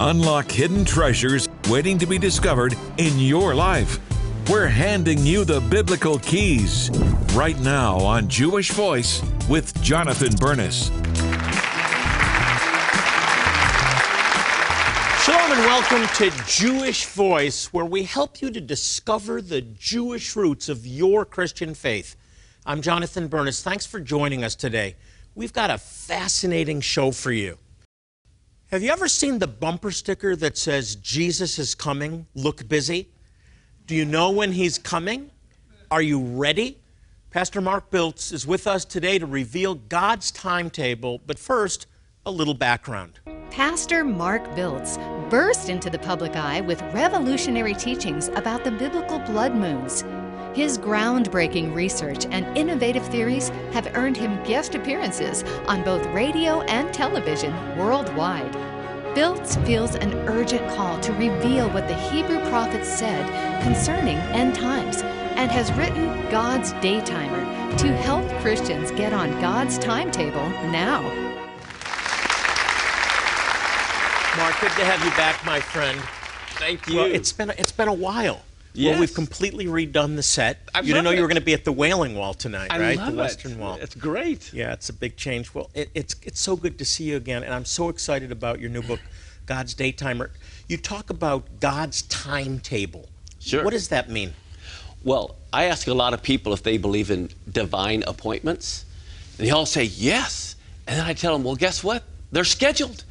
Unlock hidden treasures waiting to be discovered in your life. We're handing you the biblical keys right now on Jewish Voice with Jonathan Bernis. Shalom and welcome to Jewish Voice, where we help you to discover the Jewish roots of your Christian faith. I'm Jonathan Bernis. Thanks for joining us today. We've got a fascinating show for you. Have you ever seen the bumper sticker that says, Jesus is coming, look busy? Do you know when he's coming? Are you ready? Pastor Mark Biltz is with us today to reveal God's timetable, but first, a little background. Pastor Mark Biltz burst into the public eye with revolutionary teachings about the biblical blood moons. His groundbreaking research and innovative theories have earned him guest appearances on both radio and television worldwide. Biltz feels an urgent call to reveal what the Hebrew prophets said concerning end times and has written God's Daytimer to help Christians get on God's timetable now. Mark, good to have you back, my friend. Thank you. Well, it's been it's been a while. Yes. Well, we've completely redone the set. I you didn't love know you were going to be at the Wailing Wall tonight, I right? love the Western it. Wall. It's great. Yeah, it's a big change. Well, it, it's it's so good to see you again, and I'm so excited about your new book, God's Daytimer. You talk about God's timetable. Sure. What does that mean? Well, I ask a lot of people if they believe in divine appointments, and they all say yes. And then I tell them, well, guess what? They're scheduled.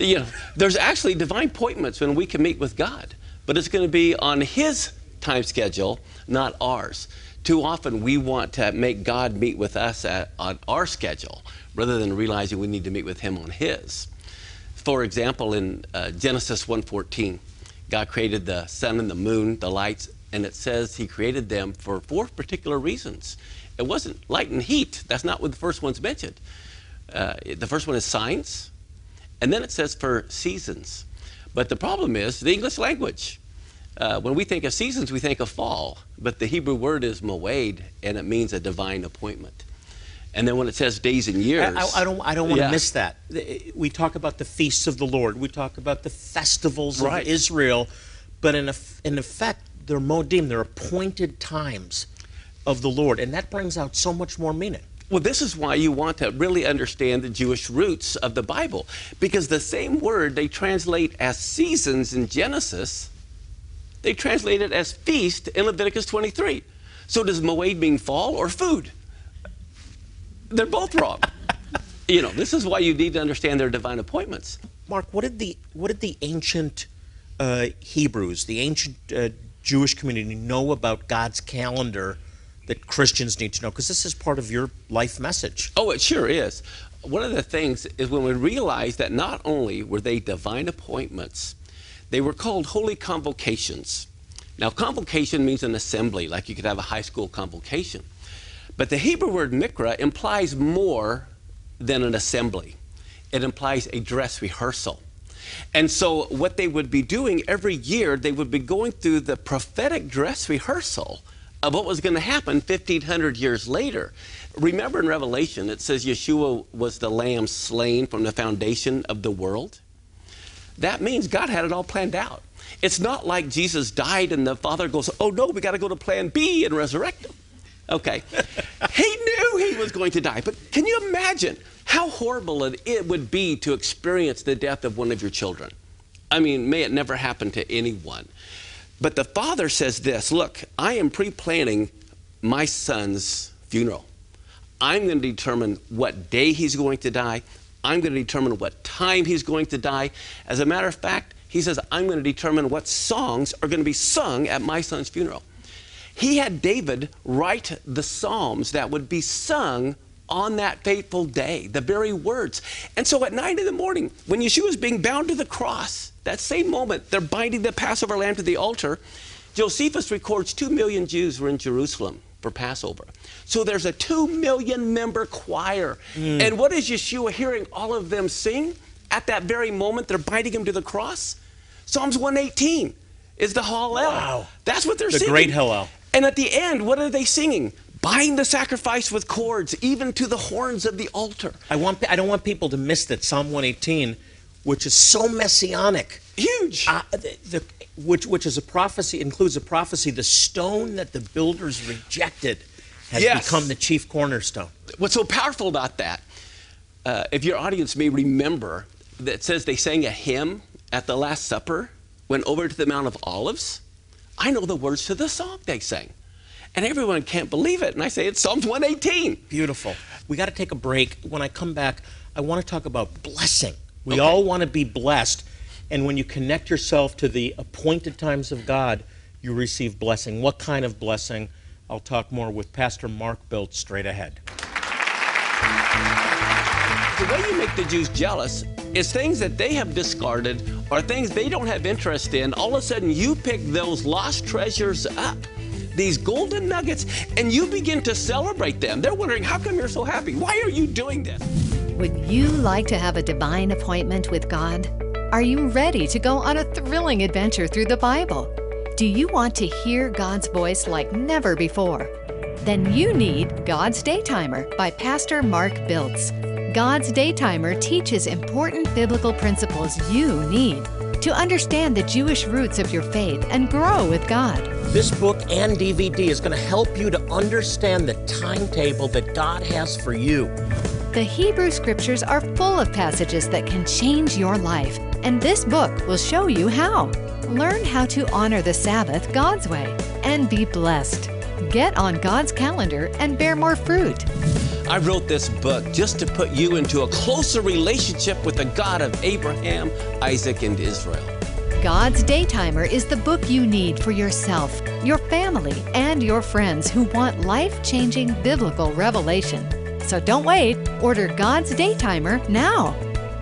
You know, there's actually divine appointments when we can meet with God, but it's going to be on His time schedule, not ours. Too often we want to make God meet with us at, on our schedule rather than realizing we need to meet with Him on His. For example, in uh, Genesis 1:14, God created the sun and the moon, the lights, and it says He created them for four particular reasons. It wasn't light and heat. That's not what the first one's mentioned. Uh, the first one is signs, and then it says for seasons. But the problem is the English language. Uh, when we think of seasons, we think of fall, but the Hebrew word is moed, and it means a divine appointment. And then when it says days and years, I, I- don't I don't want Yeah. to miss that. We talk about the feasts of the Lord. We talk about the festivals Right. of Israel, but in in effect, they're moedim. They're appointed times of the Lord, and that brings out so much more meaning. Well, this is why you want to really understand the Jewish roots of the Bible. Because the same word they translate as seasons in Genesis, they translate it as feast in Leviticus 23. So does moed mean fall or food? They're both wrong. you know, this is why you need to understand their divine appointments. Mark, what did the what did the ancient uh, Hebrews, the ancient uh, Jewish community, know about God's calendar that Christians need to know? Because this is part of your life message. Oh, it sure is. One of the things is when we realize that not only were they divine appointments, they were called holy convocations. Now, convocation means an assembly, like you could have a high school convocation. But the Hebrew word mikra implies more than an assembly, it implies a dress rehearsal. And so, what they would be doing every year, they would be going through the prophetic dress rehearsal of what was going to happen 1,500 years later. Remember in Revelation, it says Yeshua was the lamb slain from the foundation of the world. That means God had it all planned out. It's not like Jesus died and the Father goes, oh no, we got to go to plan B and resurrect him. Okay. he knew he was going to die. But can you imagine how horrible it, it would be to experience the death of one of your children? I mean, may it never happen to anyone. But the father says this Look, I am pre planning my son's funeral. I'm going to determine what day he's going to die. I'm going to determine what time he's going to die. As a matter of fact, he says, I'm going to determine what songs are going to be sung at my son's funeral. He had David write the Psalms that would be sung on that fateful day, the very words. And so at nine in the morning, when Yeshua is being bound to the cross, that same moment, they're binding the Passover lamb to the altar. Josephus records two million Jews were in Jerusalem for Passover. So there's a two million member choir. And what is Yeshua hearing all of them sing at that very moment they're binding him to the cross? Psalms 118 is the Hallel. Wow. That's what they're The singing. great Hallel. And at the end, what are they singing? Bind the sacrifice with cords, even to the horns of the altar. I want I don't want people to miss that Psalm 118 which is so messianic. Huge. Uh, the, the, which, which is a prophecy, includes a prophecy. The stone that the builders rejected has Yes. become the chief cornerstone. What's so powerful about that, uh, if your audience may remember, that says they sang a hymn at the Last Supper, went over to the Mount of Olives. I know the words to the song they sang. And everyone can't believe it. And I say it's Psalms 118. Beautiful. We got to take a break. When I come back, I want to talk about blessing. We Okay. all want to be blessed. And when you connect yourself to the appointed times of God, you receive blessing. What kind of blessing? I'll talk more with Pastor Mark Biltz straight ahead. The way you make the Jews jealous is things that they have discarded or things they don't have interest in. All of a sudden, you pick those lost treasures up, these golden nuggets, and you begin to celebrate them. They're wondering, how come you're so happy? Why are you doing this? Would you like to have a divine appointment with God? Are you ready to go on a thrilling adventure through the Bible? Do you want to hear God's voice like never before? Then you need God's Daytimer by Pastor Mark Biltz. God's Daytimer teaches important biblical principles you need to understand the Jewish roots of your faith and grow with God. This book and DVD is going to help you to understand the timetable that God has for you. The Hebrew Scriptures are full of passages that can change your life, and this book will show you how. Learn how to honor the Sabbath God's way and be blessed. Get on God's calendar and bear more fruit. I wrote this book just to put you into a closer relationship with the God of Abraham, Isaac, and Israel. God's Daytimer is the book you need for yourself, your family, and your friends who want life changing biblical revelation. So don't wait, order God's Daytimer now.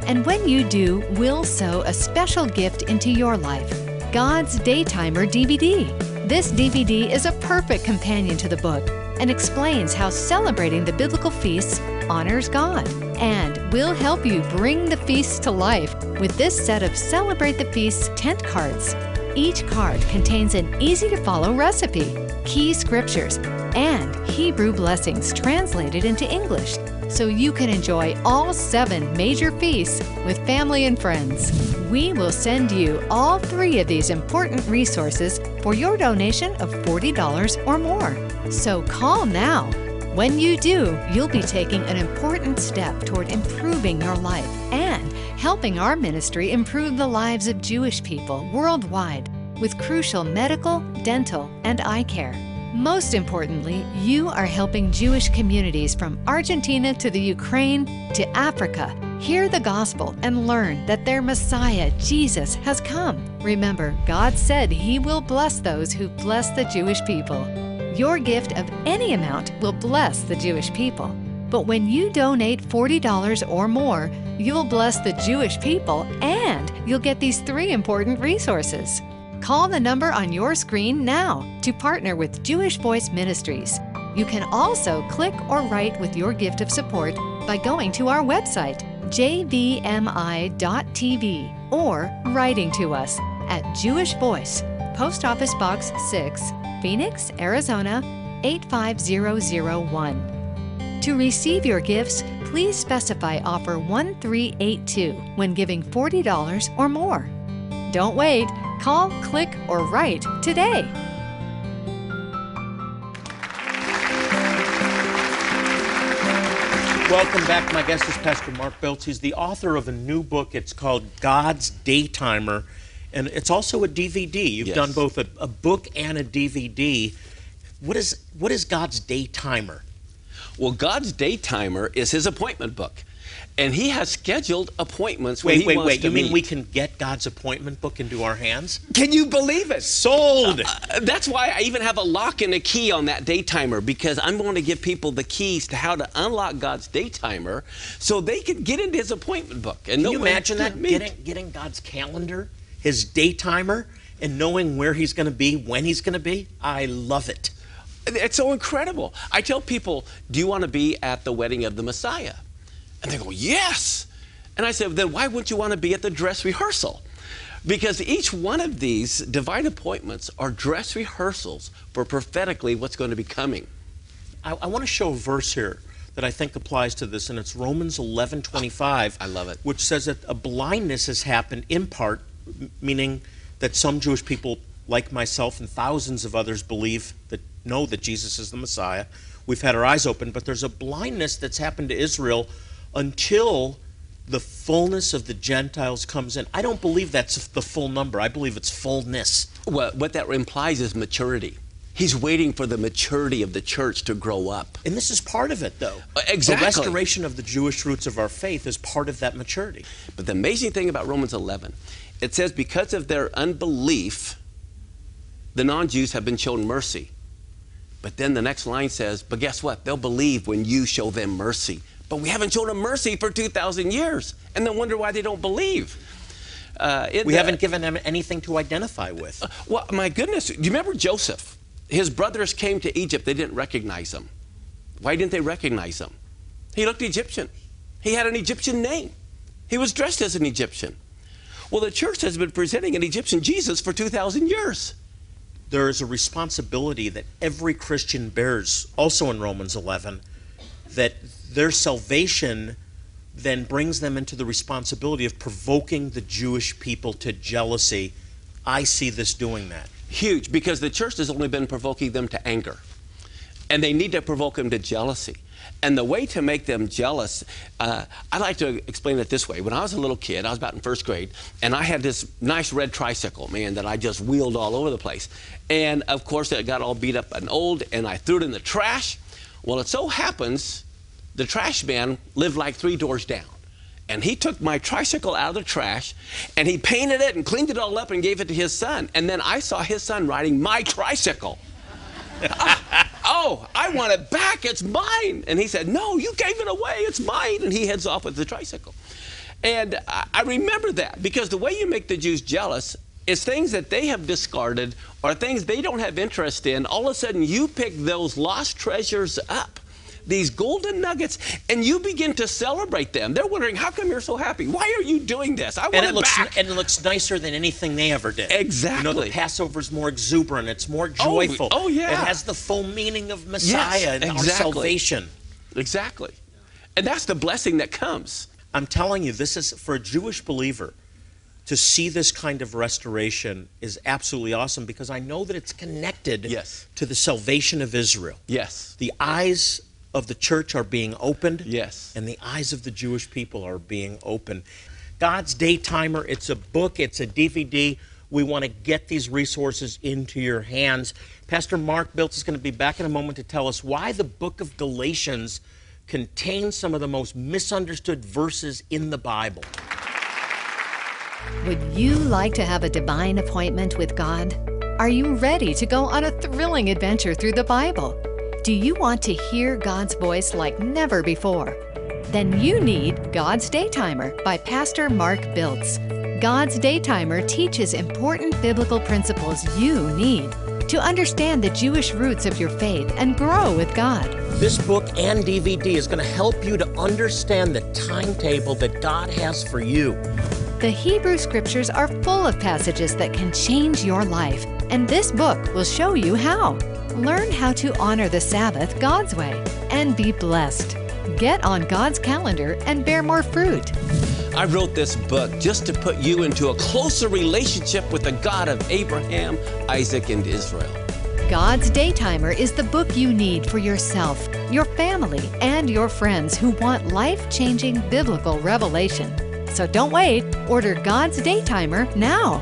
And when you do, we'll sow a special gift into your life God's Daytimer DVD. This DVD is a perfect companion to the book and explains how celebrating the biblical feasts honors God and will help you bring the feasts to life with this set of Celebrate the Feasts tent cards. Each card contains an easy to follow recipe, key scriptures, and Hebrew blessings translated into English so you can enjoy all seven major feasts with family and friends. We will send you all three of these important resources for your donation of $40 or more. So call now. When you do, you'll be taking an important step toward improving your life and helping our ministry improve the lives of Jewish people worldwide with crucial medical, dental, and eye care. Most importantly, you are helping Jewish communities from Argentina to the Ukraine to Africa hear the gospel and learn that their Messiah, Jesus, has come. Remember, God said He will bless those who bless the Jewish people. Your gift of any amount will bless the Jewish people. But when you donate $40 or more, you'll bless the Jewish people and you'll get these three important resources. Call the number on your screen now to partner with Jewish Voice Ministries. You can also click or write with your gift of support by going to our website, jvmi.tv, or writing to us at Jewish Voice, Post Office Box 6, Phoenix, Arizona 85001. To receive your gifts, please specify offer 1382 when giving $40 or more. Don't wait. Call, click, or write today. Welcome back. My guest is Pastor Mark Biltz. He's the author of a new book. It's called God's Daytimer, and it's also a DVD. You've Yes. done both a, a book and a DVD. What is what is God's Daytimer? Well, God's Daytimer is his appointment book. And he has scheduled appointments Wait, wait, wait. You mean meet. we can get God's appointment book into our hands? Can you believe it? Sold. Uh, That's why I even have a lock and a key on that day timer because I'm going to give people the keys to how to unlock God's day timer, so they can get into his appointment book and Can know you imagine that? Getting, getting God's calendar, his day timer, and knowing where he's going to be, when he's going to be? I love it. It's so incredible. I tell people, "Do you want to be at the wedding of the Messiah?" And they go, "Yes." And I said, "Then why wouldn't you want to be at the dress rehearsal?" Because each one of these divine appointments are dress rehearsals for prophetically what's going to be coming. I, I want to show a verse here. that I think applies to this, and it's Romans 11:25. I love it. Which says that a blindness has happened in part, meaning that some Jewish people, like myself and thousands of others, believe that know that Jesus is the Messiah. We've had our eyes open, but there's a blindness that's happened to Israel until the fullness of the Gentiles comes in. I don't believe that's the full number. I believe it's fullness. Well, what that implies is maturity. He's waiting for the maturity of the church to grow up. And this is part of it, though. Uh, exactly. The restoration of the Jewish roots of our faith is part of that maturity. But the amazing thing about Romans 11, it says, because of their unbelief, the non Jews have been shown mercy. But then the next line says, but guess what? They'll believe when you show them mercy. But we haven't shown them mercy for 2,000 years. And then wonder why they don't believe. Uh, it, we haven't given them anything to identify with. Uh, well, my goodness. Do you remember Joseph? His brothers came to Egypt. They didn't recognize him. Why didn't they recognize him? He looked Egyptian. He had an Egyptian name. He was dressed as an Egyptian. Well, the church has been presenting an Egyptian Jesus for 2,000 years. There is a responsibility that every Christian bears, also in Romans 11, that their salvation then brings them into the responsibility of provoking the Jewish people to jealousy. I see this doing that. Huge, because the church has only been provoking them to anger. And they need to provoke them to jealousy. And the way to make them jealous, uh, I like to explain it this way. When I was a little kid, I was about in first grade, and I had this nice red tricycle, man, that I just wheeled all over the place. And of course, it got all beat up and old, and I threw it in the trash. Well, it so happens the trash man lived like three doors down. And he took my tricycle out of the trash and he painted it and cleaned it all up and gave it to his son. And then I saw his son riding my tricycle. oh, I want it back. It's mine. And he said, No, you gave it away. It's mine. And he heads off with the tricycle. And I remember that because the way you make the Jews jealous is things that they have discarded or things they don't have interest in. All of a sudden, you pick those lost treasures up these golden nuggets, and you begin to celebrate them. They're wondering, how come you're so happy? Why are you doing this? I want and it, it looks, back. And it looks nicer than anything they ever did. Exactly. You know, the Passover's more exuberant. It's more oh, joyful. Oh, oh yeah. It has the full meaning of Messiah yes, and exactly. our salvation. Exactly. And that's the blessing that comes. I'm telling you, this is for a Jewish believer to see this kind of restoration is absolutely awesome because I know that it's connected yes. to the salvation of Israel. Yes. The eyes of the church are being opened. Yes. And the eyes of the Jewish people are being opened. God's Day Timer, it's a book, it's a DVD. We want to get these resources into your hands. Pastor Mark Biltz is going to be back in a moment to tell us why the book of Galatians contains some of the most misunderstood verses in the Bible. Would you like to have a divine appointment with God? Are you ready to go on a thrilling adventure through the Bible? Do you want to hear God's voice like never before? Then you need God's Daytimer by Pastor Mark Biltz. God's Daytimer teaches important biblical principles you need to understand the Jewish roots of your faith and grow with God. This book and DVD is going to help you to understand the timetable that God has for you. The Hebrew Scriptures are full of passages that can change your life, and this book will show you how. Learn how to honor the Sabbath God's way and be blessed. Get on God's calendar and bear more fruit. I wrote this book just to put you into a closer relationship with the God of Abraham, Isaac, and Israel. God's Daytimer is the book you need for yourself, your family, and your friends who want life changing biblical revelation. So don't wait. Order God's Daytimer now.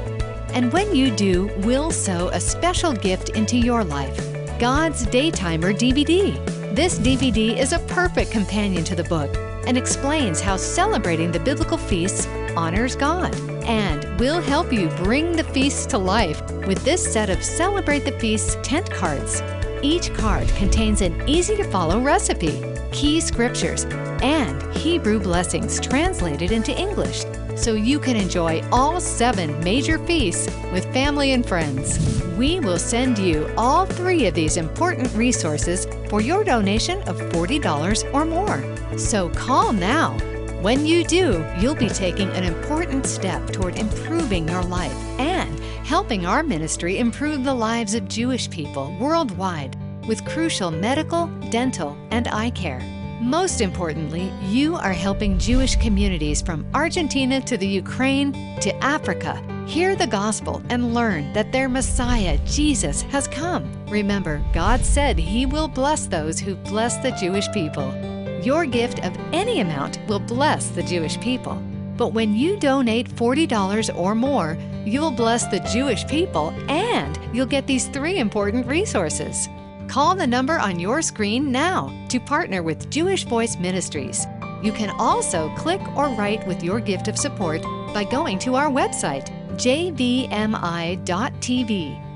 And when you do, we'll sow a special gift into your life God's Daytimer DVD. This DVD is a perfect companion to the book and explains how celebrating the biblical feasts honors God and will help you bring the feasts to life with this set of Celebrate the Feasts tent cards. Each card contains an easy to follow recipe, key scriptures, and Hebrew blessings translated into English so you can enjoy all seven major feasts with family and friends. We will send you all three of these important resources for your donation of $40 or more. So call now. When you do, you'll be taking an important step toward improving your life and helping our ministry improve the lives of Jewish people worldwide with crucial medical, dental, and eye care. Most importantly, you are helping Jewish communities from Argentina to the Ukraine to Africa hear the gospel and learn that their Messiah, Jesus, has come. Remember, God said He will bless those who bless the Jewish people. Your gift of any amount will bless the Jewish people. But when you donate $40 or more, you'll bless the Jewish people and you'll get these three important resources. Call the number on your screen now to partner with Jewish Voice Ministries. You can also click or write with your gift of support by going to our website, jvmi.tv,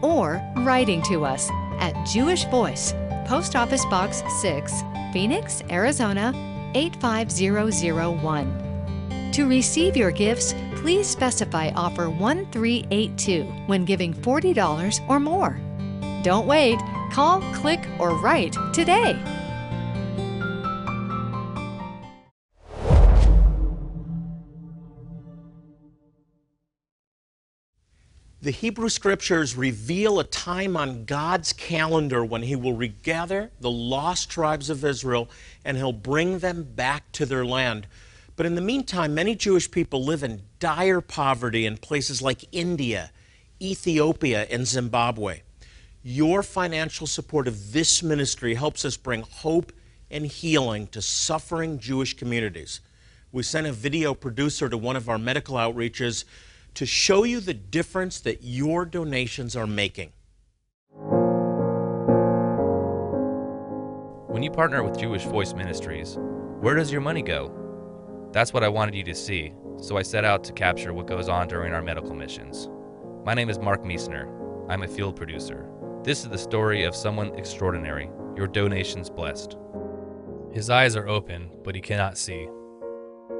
or writing to us at Jewish Voice, Post Office Box 6, Phoenix, Arizona 85001. To receive your gifts, please specify offer 1382 when giving $40 or more. Don't wait. Call, click, or write today. The Hebrew Scriptures reveal a time on God's calendar when He will regather the lost tribes of Israel and He'll bring them back to their land. But in the meantime, many Jewish people live in dire poverty in places like India, Ethiopia, and Zimbabwe. Your financial support of this ministry helps us bring hope and healing to suffering Jewish communities. We sent a video producer to one of our medical outreaches to show you the difference that your donations are making. When you partner with Jewish Voice Ministries, where does your money go? That's what I wanted you to see, so I set out to capture what goes on during our medical missions. My name is Mark Meisner. I'm a field producer. This is the story of someone extraordinary. Your donations blessed. His eyes are open, but he cannot see.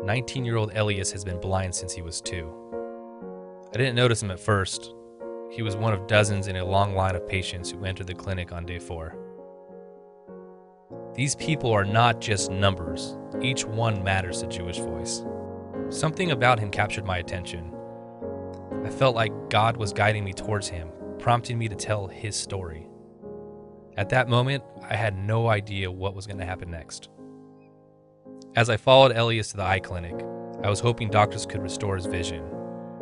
19 year old Elias has been blind since he was two. I didn't notice him at first. He was one of dozens in a long line of patients who entered the clinic on day four. These people are not just numbers, each one matters to Jewish Voice. Something about him captured my attention. I felt like God was guiding me towards him, prompting me to tell his story. At that moment, I had no idea what was going to happen next. As I followed Elias to the eye clinic, I was hoping doctors could restore his vision.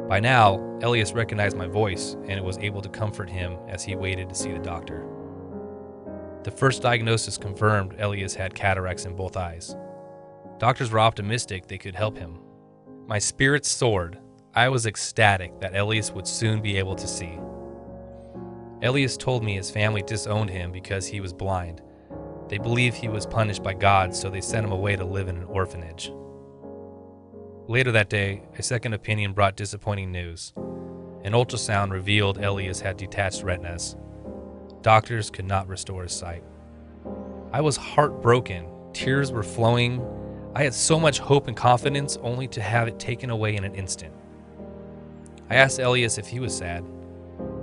By now, Elias recognized my voice and was able to comfort him as he waited to see the doctor. The first diagnosis confirmed Elias had cataracts in both eyes. Doctors were optimistic they could help him. My spirits soared. I was ecstatic that Elias would soon be able to see. Elias told me his family disowned him because he was blind. They believe he was punished by God, so they sent him away to live in an orphanage. Later that day, a second opinion brought disappointing news. An ultrasound revealed Elias had detached retinas. Doctors could not restore his sight. I was heartbroken. Tears were flowing. I had so much hope and confidence only to have it taken away in an instant. I asked Elias if he was sad.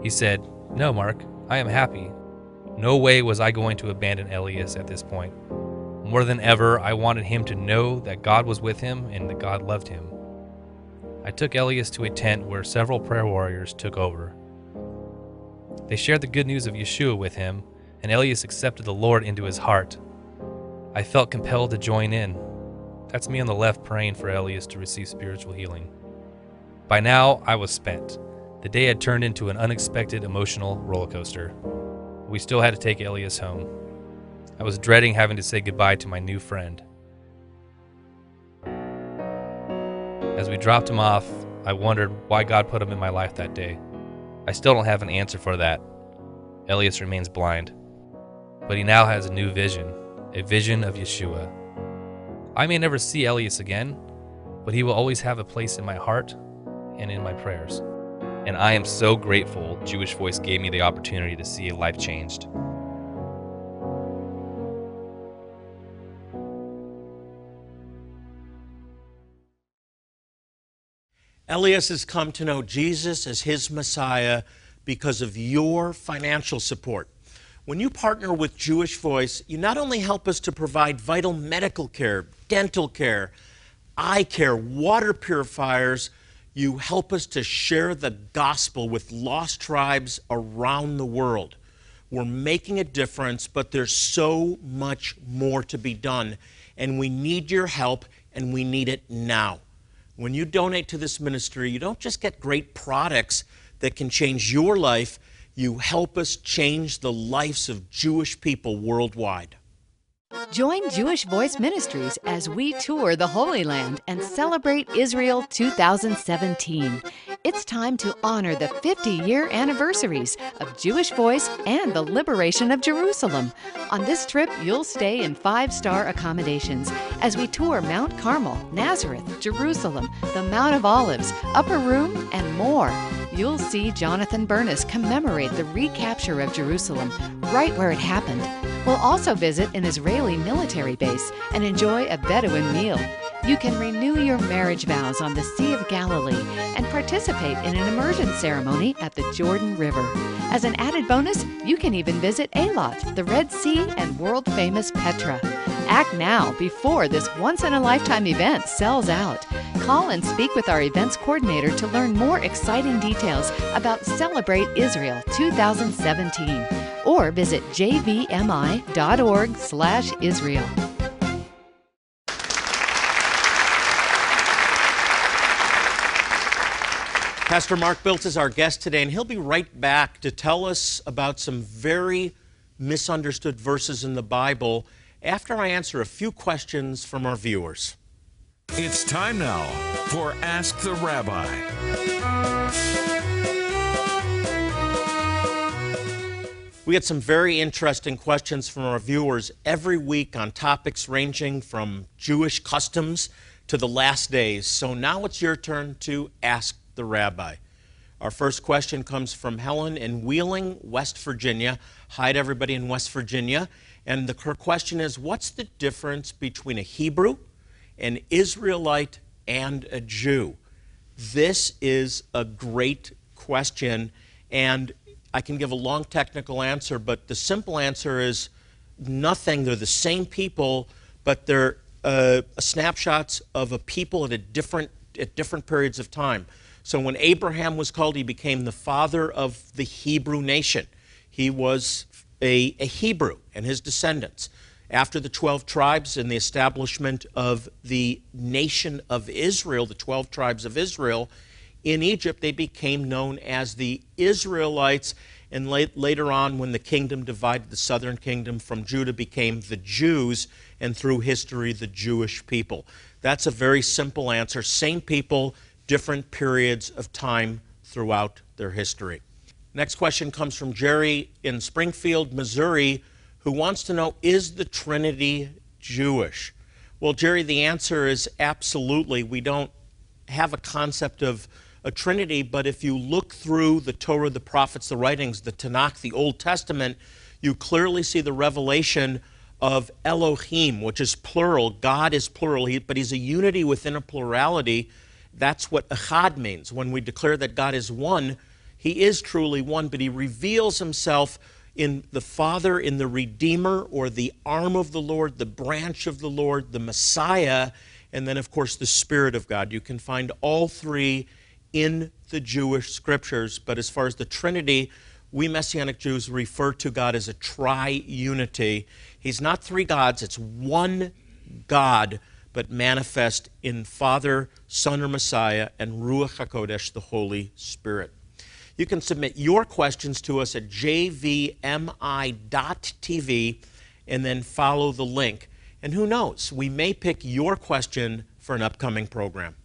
He said, No, Mark, I am happy. No way was I going to abandon Elias at this point. More than ever, I wanted him to know that God was with him and that God loved him. I took Elias to a tent where several prayer warriors took over. They shared the good news of Yeshua with him, and Elias accepted the Lord into his heart. I felt compelled to join in. That's me on the left praying for Elias to receive spiritual healing. By now, I was spent. The day had turned into an unexpected emotional roller coaster. We still had to take Elias home. I was dreading having to say goodbye to my new friend. As we dropped him off, I wondered why God put him in my life that day. I still don't have an answer for that. Elias remains blind, but he now has a new vision, a vision of Yeshua. I may never see Elias again, but he will always have a place in my heart and in my prayers. And I am so grateful Jewish Voice gave me the opportunity to see a life changed. Elias has come to know Jesus as his Messiah because of your financial support. When you partner with Jewish Voice, you not only help us to provide vital medical care, dental care, eye care, water purifiers, you help us to share the gospel with lost tribes around the world. We're making a difference, but there's so much more to be done. and we need your help, and we need it now. When you donate to this ministry, you don't just get great products that can change your life, you help us change the lives of Jewish people worldwide. Join Jewish Voice Ministries as we tour the Holy Land and celebrate Israel 2017. It's time to honor the 50 year anniversaries of Jewish Voice and the liberation of Jerusalem. On this trip, you'll stay in five star accommodations as we tour Mount Carmel, Nazareth, Jerusalem, the Mount of Olives, Upper Room, and more. You'll see Jonathan Bernis commemorate the recapture of Jerusalem right where it happened. We'll also visit an Israeli military base and enjoy a Bedouin meal. You can renew your marriage vows on the Sea of Galilee and participate in an immersion ceremony at the Jordan River. As an added bonus, you can even visit Eilat, the Red Sea, and world famous Petra. Act now before this once in a lifetime event sells out. Call and speak with our events coordinator to learn more exciting details about Celebrate Israel 2017 or visit jvmi.org/israel. Pastor Mark Biltz is our guest today, and he'll be right back to tell us about some very misunderstood verses in the Bible after I answer a few questions from our viewers. It's time now for Ask the Rabbi. We get some very interesting questions from our viewers every week on topics ranging from Jewish customs to the last days. So now it's your turn to ask the rabbi. Our first question comes from Helen in Wheeling, West Virginia. Hi to everybody in West Virginia. And the, her question is What's the difference between a Hebrew, an Israelite, and a Jew? This is a great question, and I can give a long technical answer, but the simple answer is nothing. They're the same people, but they're uh, snapshots of a people at a different at different periods of time. So when Abraham was called, he became the father of the Hebrew nation. He was a, a Hebrew and his descendants. After the 12 tribes and the establishment of the nation of Israel, the 12 tribes of Israel, in Egypt, they became known as the Israelites. And late, later on, when the kingdom divided, the southern kingdom from Judah became the Jews, and through history, the Jewish people. That's a very simple answer. Same people, different periods of time throughout their history. Next question comes from Jerry in Springfield, Missouri, who wants to know Is the Trinity Jewish? Well, Jerry, the answer is absolutely. We don't have a concept of a Trinity, but if you look through the Torah, the prophets, the writings, the Tanakh, the Old Testament, you clearly see the revelation of Elohim, which is plural. God is plural, but He's a unity within a plurality that's what echad means. When we declare that God is one, he is truly one, but he reveals himself in the Father, in the Redeemer, or the arm of the Lord, the branch of the Lord, the Messiah, and then, of course, the Spirit of God. You can find all three in the Jewish scriptures, but as far as the Trinity, we Messianic Jews refer to God as a tri-unity. He's not three gods, it's one God but manifest in Father, Son, or Messiah, and Ruach HaKodesh, the Holy Spirit. You can submit your questions to us at jvmi.tv and then follow the link. And who knows, we may pick your question for an upcoming program.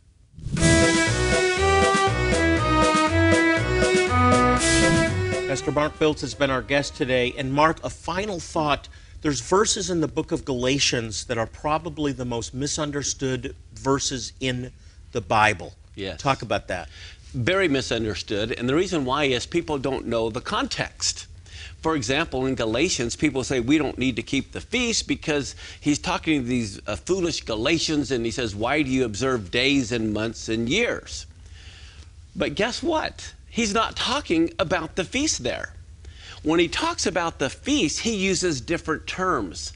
Pastor Mark Biltz has been our guest today. And Mark, a final thought there's verses in the book of Galatians that are probably the most misunderstood verses in the Bible. Yes. Talk about that. Very misunderstood. And the reason why is people don't know the context. For example, in Galatians, people say we don't need to keep the feast because he's talking to these uh, foolish Galatians and he says, Why do you observe days and months and years? But guess what? He's not talking about the feast there. When he talks about the feast, he uses different terms.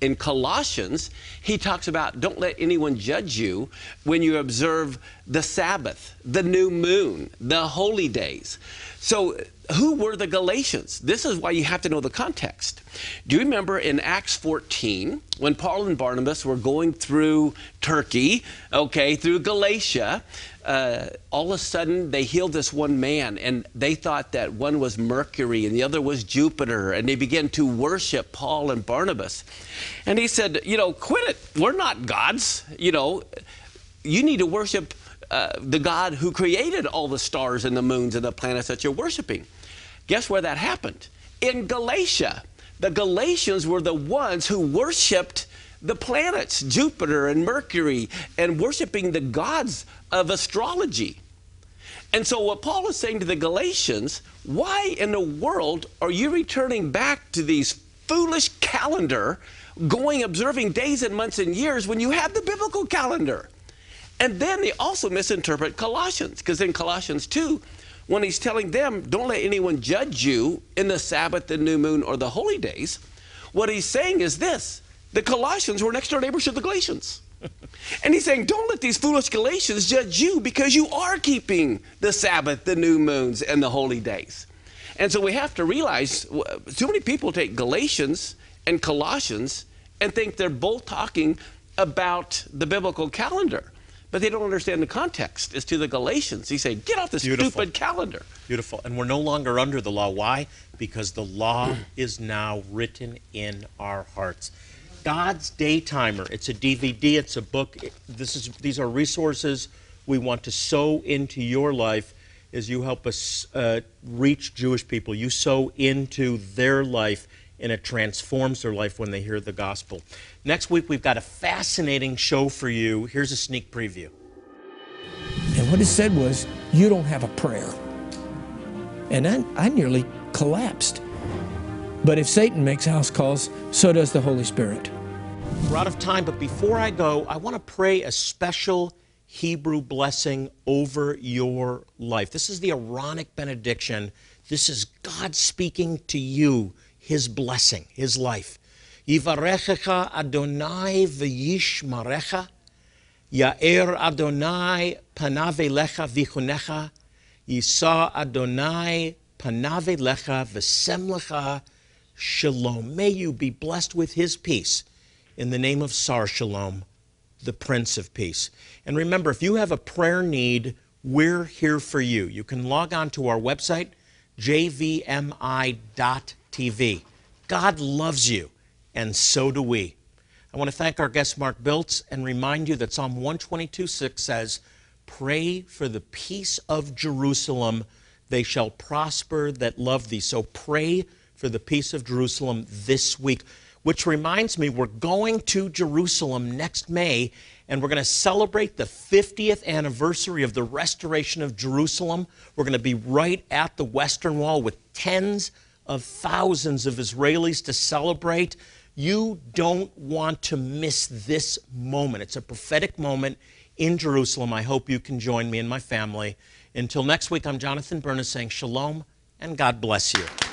In Colossians, he talks about don't let anyone judge you when you observe the Sabbath, the new moon, the holy days. So, who were the Galatians? This is why you have to know the context. Do you remember in Acts 14 when Paul and Barnabas were going through Turkey, okay, through Galatia? Uh, all of a sudden they healed this one man, and they thought that one was Mercury and the other was Jupiter, and they began to worship Paul and Barnabas. And he said, You know, quit it. We're not gods. You know, you need to worship uh, the God who created all the stars and the moons and the planets that you're worshiping. Guess where that happened? In Galatia. The Galatians were the ones who worshiped the planets, Jupiter and Mercury, and worshiping the gods of astrology. And so, what Paul is saying to the Galatians, why in the world are you returning back to these foolish calendar, going observing days and months and years when you have the biblical calendar? And then they also misinterpret Colossians, because in Colossians 2, when he's telling them, don't let anyone judge you in the Sabbath, the new moon, or the holy days, what he's saying is this the Colossians were next door neighbors to the Galatians. and he's saying, don't let these foolish Galatians judge you because you are keeping the Sabbath, the new moons, and the holy days. And so we have to realize too many people take Galatians and Colossians and think they're both talking about the biblical calendar but they don't understand the context. It's to the Galatians. He said, Get off this Beautiful. stupid calendar. Beautiful. And we're no longer under the law. Why? Because the law is now written in our hearts. God's Daytimer. It's a DVD, it's a book. This is, these are resources we want to sow into your life as you help us uh, reach Jewish people. You sow into their life and it transforms their life when they hear the gospel. Next week, we've got a fascinating show for you. Here's a sneak preview. And what it said was, You don't have a prayer. And I, I nearly collapsed. But if Satan makes house calls, so does the Holy Spirit. We're out of time, but before I go, I want to pray a special Hebrew blessing over your life. This is the Aaronic benediction. This is God speaking to you his blessing, his life. Yivarechecha Adonai v'yishmarecha, Ya'er Adonai panavelecha vichunecha, Yisa Adonai panavelecha v'semlecha shalom. May you be blessed with his peace in the name of Sar Shalom, the Prince of Peace. And remember, if you have a prayer need, we're here for you. You can log on to our website, jvmi.com TV. God loves you, and so do we. I want to thank our guest, Mark Biltz, and remind you that Psalm 122 6 says, Pray for the peace of Jerusalem. They shall prosper that love thee. So pray for the peace of Jerusalem this week. Which reminds me, we're going to Jerusalem next May, and we're going to celebrate the 50th anniversary of the restoration of Jerusalem. We're going to be right at the Western Wall with tens of thousands of Israelis to celebrate. You don't want to miss this moment. It's a prophetic moment in Jerusalem. I hope you can join me and my family. Until next week, I'm Jonathan Bernis saying shalom and God bless you.